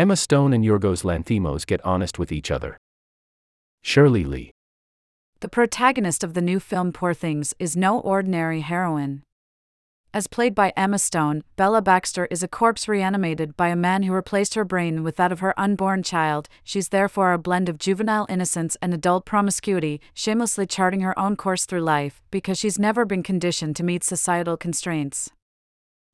Emma Stone and Yorgos Lanthimos get honest with each other. Shirley Li. The protagonist of the new film Poor Things is no ordinary heroine. As played by Emma Stone, Bella Baxter is a corpse reanimated by a man who replaced her brain with that of her unborn child. She's therefore a blend of juvenile innocence and adult promiscuity, shamelessly charting her own course through life because she's never been conditioned to meet societal constraints.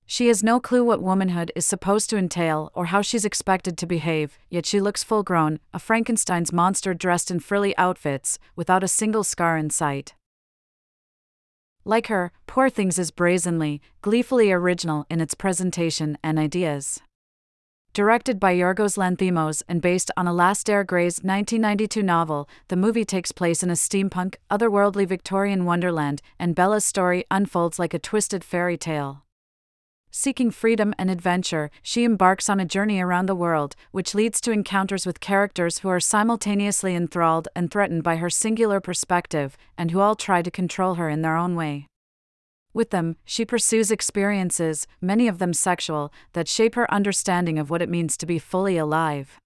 She has no clue what womanhood is supposed to entail or how she's expected to behave, yet she looks full grown, a Frankenstein's monster dressed in frilly outfits, without a single scar in sight. Like her, Poor Things is brazenly, gleefully original in its presentation and ideas. Directed by Yorgos Lanthimos and based on Alasdair Gray's 1992 novel, the movie takes place in a steampunk, otherworldly Victorian wonderland, and Bella's story unfolds like a twisted fairy tale. Seeking freedom and adventure, she embarks on a journey around the world, which leads to encounters with characters who are simultaneously enthralled and threatened by her singular perspective, and who all try to control her in their own way. With them, she pursues experiences, many of them sexual, that shape her understanding of what it means to be fully alive.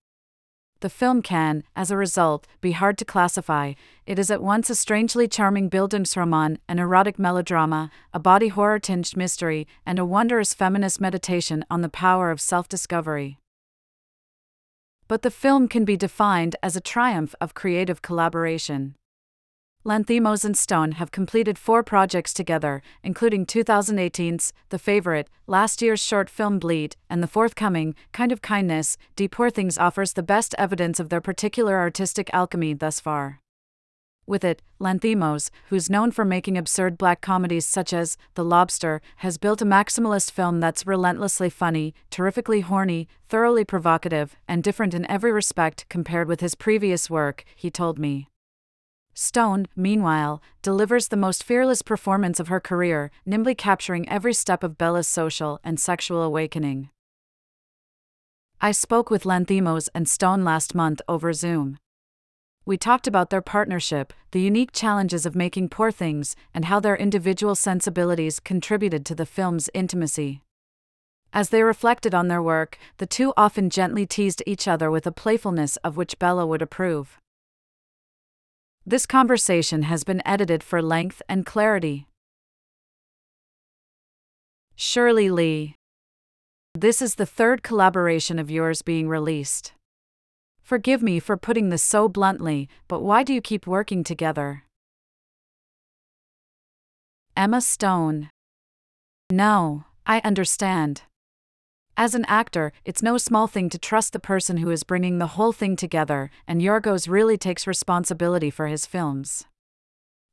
The film can, as a result, be hard to classify. It is at once a strangely charming Bildungsroman, an erotic melodrama, a body horror tinged mystery, and a wondrous feminist meditation on the power of self discovery. But the film can be defined as a triumph of creative collaboration. Lanthimos and Stone have completed four projects together, including 2018's The Favorite, last year's short film Bleed, and the forthcoming Kinds of Kindness. Deep Poor Things offers the best evidence of their particular artistic alchemy thus far. With it, Lanthimos, who's known for making absurd black comedies such as The Lobster, has built a maximalist film that's relentlessly funny, terrifically horny, thoroughly provocative, and different in every respect compared with his previous work, he told me. Stone, meanwhile, delivers the most fearless performance of her career, nimbly capturing every step of Bella's social and sexual awakening. I spoke with Lanthimos and Stone last month over Zoom. We talked about their partnership, the unique challenges of making poor things, and how their individual sensibilities contributed to the film's intimacy. As they reflected on their work, the two often gently teased each other with a playfulness of which Bella would approve. This conversation has been edited for length and clarity. Shirley Li. This is the third collaboration of yours being released. Forgive me for putting this so bluntly, but why do you keep working together? Emma Stone. No, I understand. As an actor, it's no small thing to trust the person who is bringing the whole thing together, and Yorgos really takes responsibility for his films.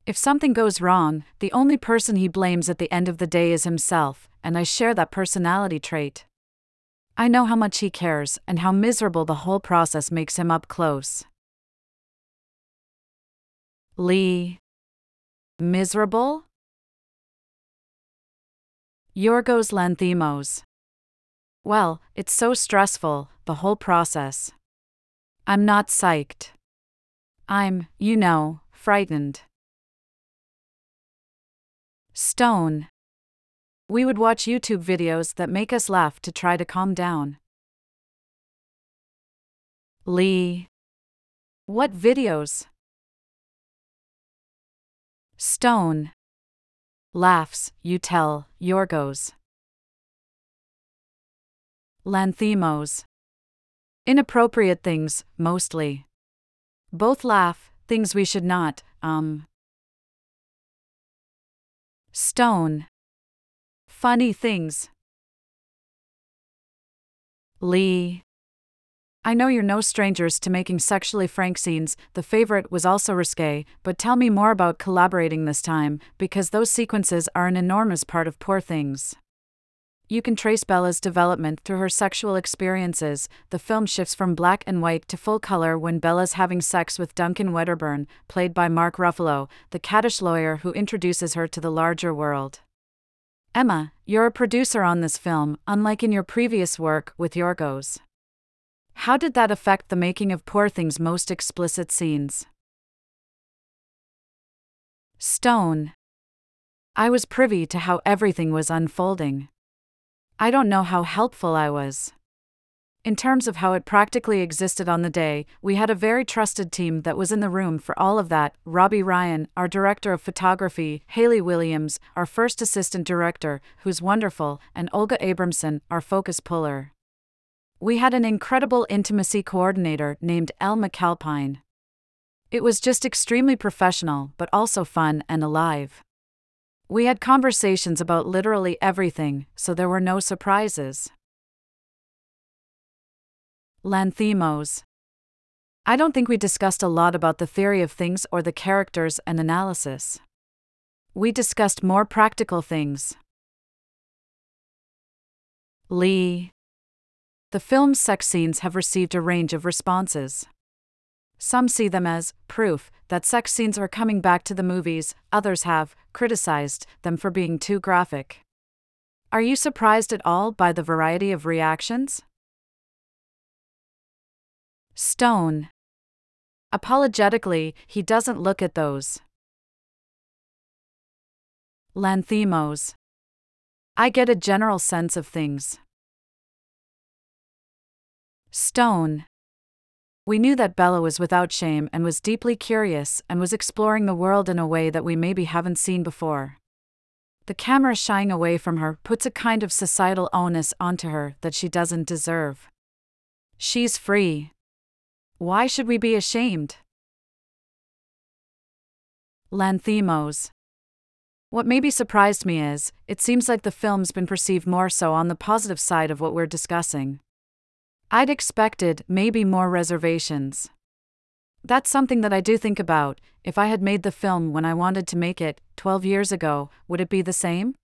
If something goes wrong, the only person he blames at the end of the day is himself, and I share that personality trait. I know how much he cares and how miserable the whole process makes him up close. Li. Miserable? Yorgos Lanthimos. Well, it's so stressful, the whole process. I'm not psyched. I'm, you know, frightened. Stone. We would watch YouTube videos that make us laugh to try to calm down. Li. What videos? Stone. Laughs, you tell, Yorgos. Lanthimos. Inappropriate things, mostly. Both laugh, things we should not, um. Stone. Funny things. Li. I know you're no strangers to making sexually frank scenes, the favorite was also risque, but tell me more about collaborating this time, because those sequences are an enormous part of Poor Things. You can trace Bella's development through her sexual experiences. The film shifts from black and white to full color when Bella's having sex with Duncan Wedderburn, played by Mark Ruffalo, the caddish lawyer who introduces her to the larger world. Emma, you're a producer on this film, unlike in your previous work with Yorgos. How did that affect the making of Poor Things' most explicit scenes? Stone. I was privy to how everything was unfolding. I don't know how helpful I was. In terms of how it practically existed on the day, we had a very trusted team that was in the room for all of that Robbie Ryan, our director of photography, Haley Williams, our first assistant director, who's wonderful, and Olga Abramson, our focus puller. We had an incredible intimacy coordinator named Elle McAlpine. It was just extremely professional, but also fun and alive. We had conversations about literally everything, so there were no surprises. Lanthimos. I don't think we discussed a lot about the theory of things or the characters and analysis. We discussed more practical things. Li. The film's sex scenes have received a range of responses. Some see them as proof that sex scenes are coming back to the movies, others have criticized them for being too graphic. Are you surprised at all by the variety of reactions? Stone. Apologetically, he doesn't look at those. Lanthimos. I get a general sense of things. Stone. We knew that Bella was without shame and was deeply curious and was exploring the world in a way that we maybe haven't seen before. The camera shying away from her puts a kind of societal onus onto her that she doesn't deserve. She's free. Why should we be ashamed? Lanthimos. What maybe surprised me is, it seems like the film's been perceived more so on the positive side of what we're discussing. I'd expected maybe more reservations. That's something that I do think about. If I had made the film when I wanted to make it, 12 years ago, would it be the same?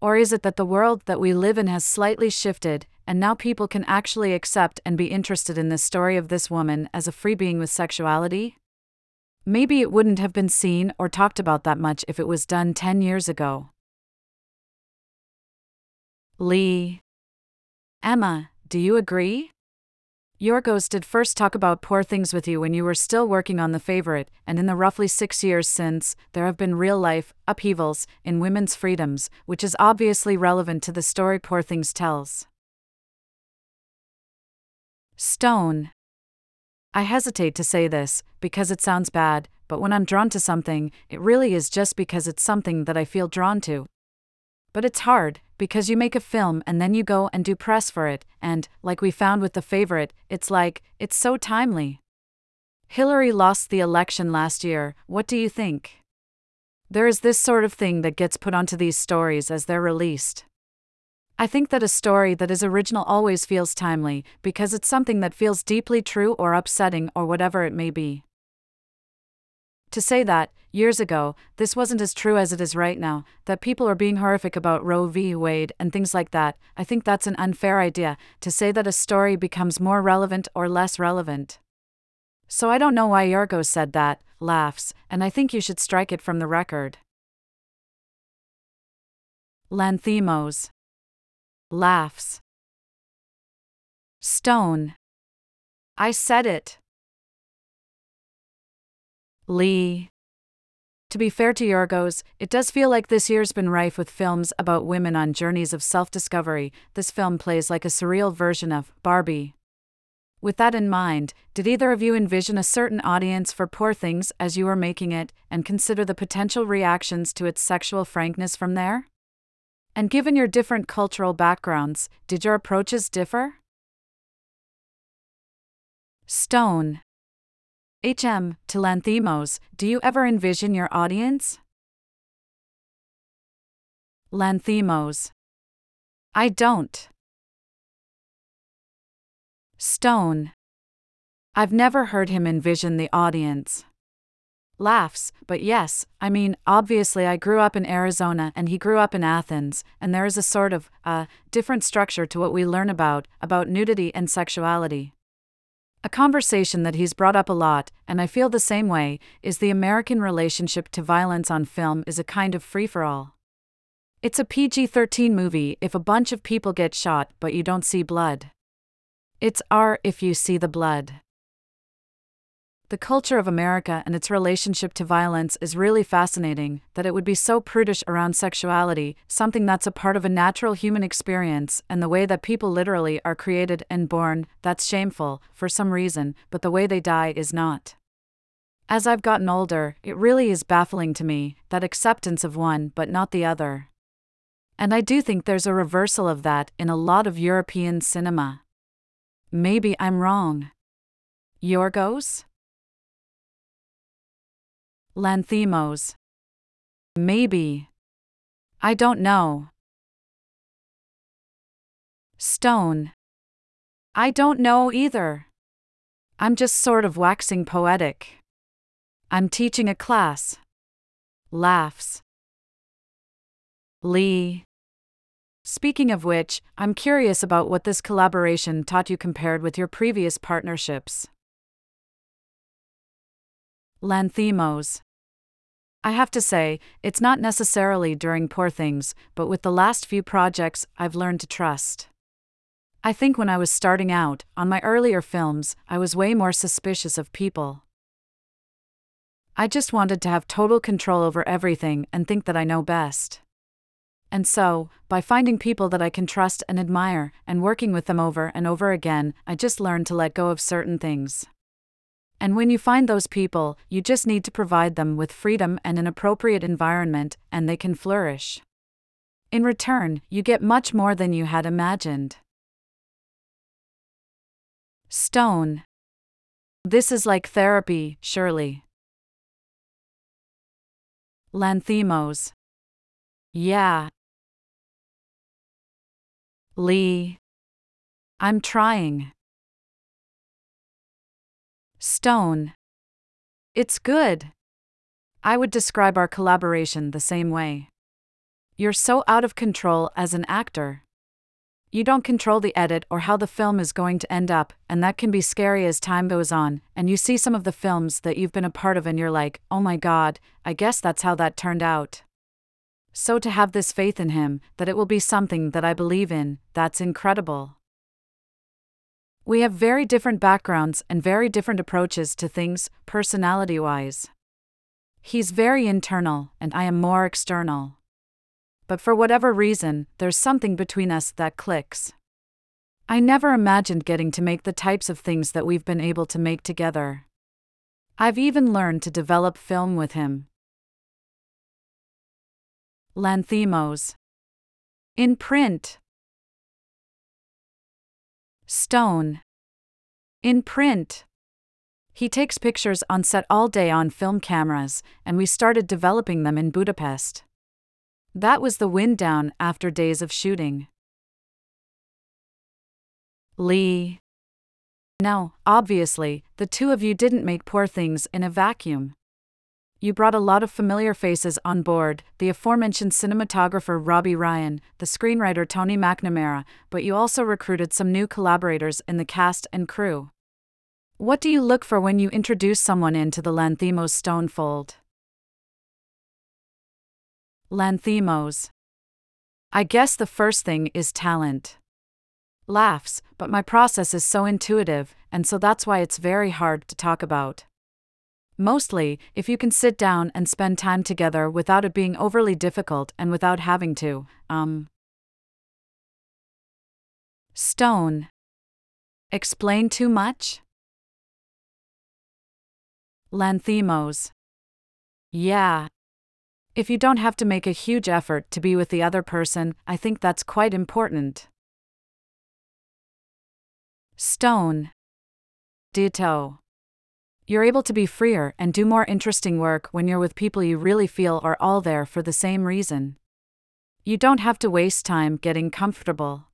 Or is it that the world that we live in has slightly shifted, and now people can actually accept and be interested in the story of this woman as a free being with sexuality? Maybe it wouldn't have been seen or talked about that much if it was done 10 years ago. Li. Emma, do you agree? Yorgos did first talk about poor things with you when you were still working on The Favorite, and in the roughly six years since, there have been real life upheavals in women's freedoms, which is obviously relevant to the story Poor Things tells. Stone. I hesitate to say this, because it sounds bad, but when I'm drawn to something, it really is just because it's something that I feel drawn to. But it's hard, because you make a film and then you go and do press for it, and, like we found with the favorite, it's like, it's so timely. Hillary lost the election last year, what do you think? There is this sort of thing that gets put onto these stories as they're released. I think that a story that is original always feels timely, because it's something that feels deeply true or upsetting or whatever it may be. To say that, years ago, this wasn't as true as it is right now, that people are being horrific about Roe v. Wade and things like that, I think that's an unfair idea, to say that a story becomes more relevant or less relevant. So I don't know why Yorgos said that, laughs, and I think you should strike it from the record. Lanthimos. Laughs. Stone. I said it. Li. To be fair to Yorgos, it does feel like this year's been rife with films about women on journeys of self discovery. This film plays like a surreal version of Barbie. With that in mind, did either of you envision a certain audience for Poor Things as you were making it, and consider the potential reactions to its sexual frankness from there? And given your different cultural backgrounds, did your approaches differ? Stone. HM, to Lanthimos, do you ever envision your audience? Lanthimos. I don't. Stone. I've never heard him envision the audience. Laughs, but yes, I mean, obviously, I grew up in Arizona and he grew up in Athens, and there is a sort of, uh, different structure to what we learn about, about nudity and sexuality. A conversation that he's brought up a lot, and I feel the same way, is the American relationship to violence on film is a kind of free for all. It's a PG 13 movie if a bunch of people get shot but you don't see blood. It's R if you see the blood. The culture of America and its relationship to violence is really fascinating, that it would be so prudish around sexuality, something that's a part of a natural human experience, and the way that people literally are created and born, that's shameful, for some reason, but the way they die is not. As I've gotten older, it really is baffling to me, that acceptance of one but not the other. And I do think there's a reversal of that in a lot of European cinema. Maybe I'm wrong. Yorgos? Lanthimos. Maybe. I don't know. Stone. I don't know either. I'm just sort of waxing poetic. I'm teaching a class. Laughs. Li. Speaking of which, I'm curious about what this collaboration taught you compared with your previous partnerships. Lanthimos. I have to say, it's not necessarily during Poor Things, but with the last few projects, I've learned to trust. I think when I was starting out, on my earlier films, I was way more suspicious of people. I just wanted to have total control over everything and think that I know best. And so, by finding people that I can trust and admire, and working with them over and over again, I just learned to let go of certain things. And when you find those people, you just need to provide them with freedom and an appropriate environment, and they can flourish. In return, you get much more than you had imagined. Stone. This is like therapy, surely. Lanthimos. Yeah. Li. I'm trying. Stone. It's good. I would describe our collaboration the same way. You're so out of control as an actor. You don't control the edit or how the film is going to end up, and that can be scary as time goes on. And you see some of the films that you've been a part of, and you're like, oh my god, I guess that's how that turned out. So to have this faith in him, that it will be something that I believe in, that's incredible. We have very different backgrounds and very different approaches to things, personality wise. He's very internal, and I am more external. But for whatever reason, there's something between us that clicks. I never imagined getting to make the types of things that we've been able to make together. I've even learned to develop film with him. Lanthimos. In print. Stone. In print. He takes pictures on set all day on film cameras, and we started developing them in Budapest. That was the wind down after days of shooting. Li. No, obviously, the two of you didn't make poor things in a vacuum. You brought a lot of familiar faces on board the aforementioned cinematographer Robbie Ryan, the screenwriter Tony McNamara, but you also recruited some new collaborators in the cast and crew. What do you look for when you introduce someone into the Lanthimos stone fold? Lanthimos. I guess the first thing is talent. Laughs, but my process is so intuitive, and so that's why it's very hard to talk about. Mostly, if you can sit down and spend time together without it being overly difficult and without having to, um. Stone. Explain too much? Lanthimos. Yeah. If you don't have to make a huge effort to be with the other person, I think that's quite important. Stone. Ditto. You're able to be freer and do more interesting work when you're with people you really feel are all there for the same reason. You don't have to waste time getting comfortable.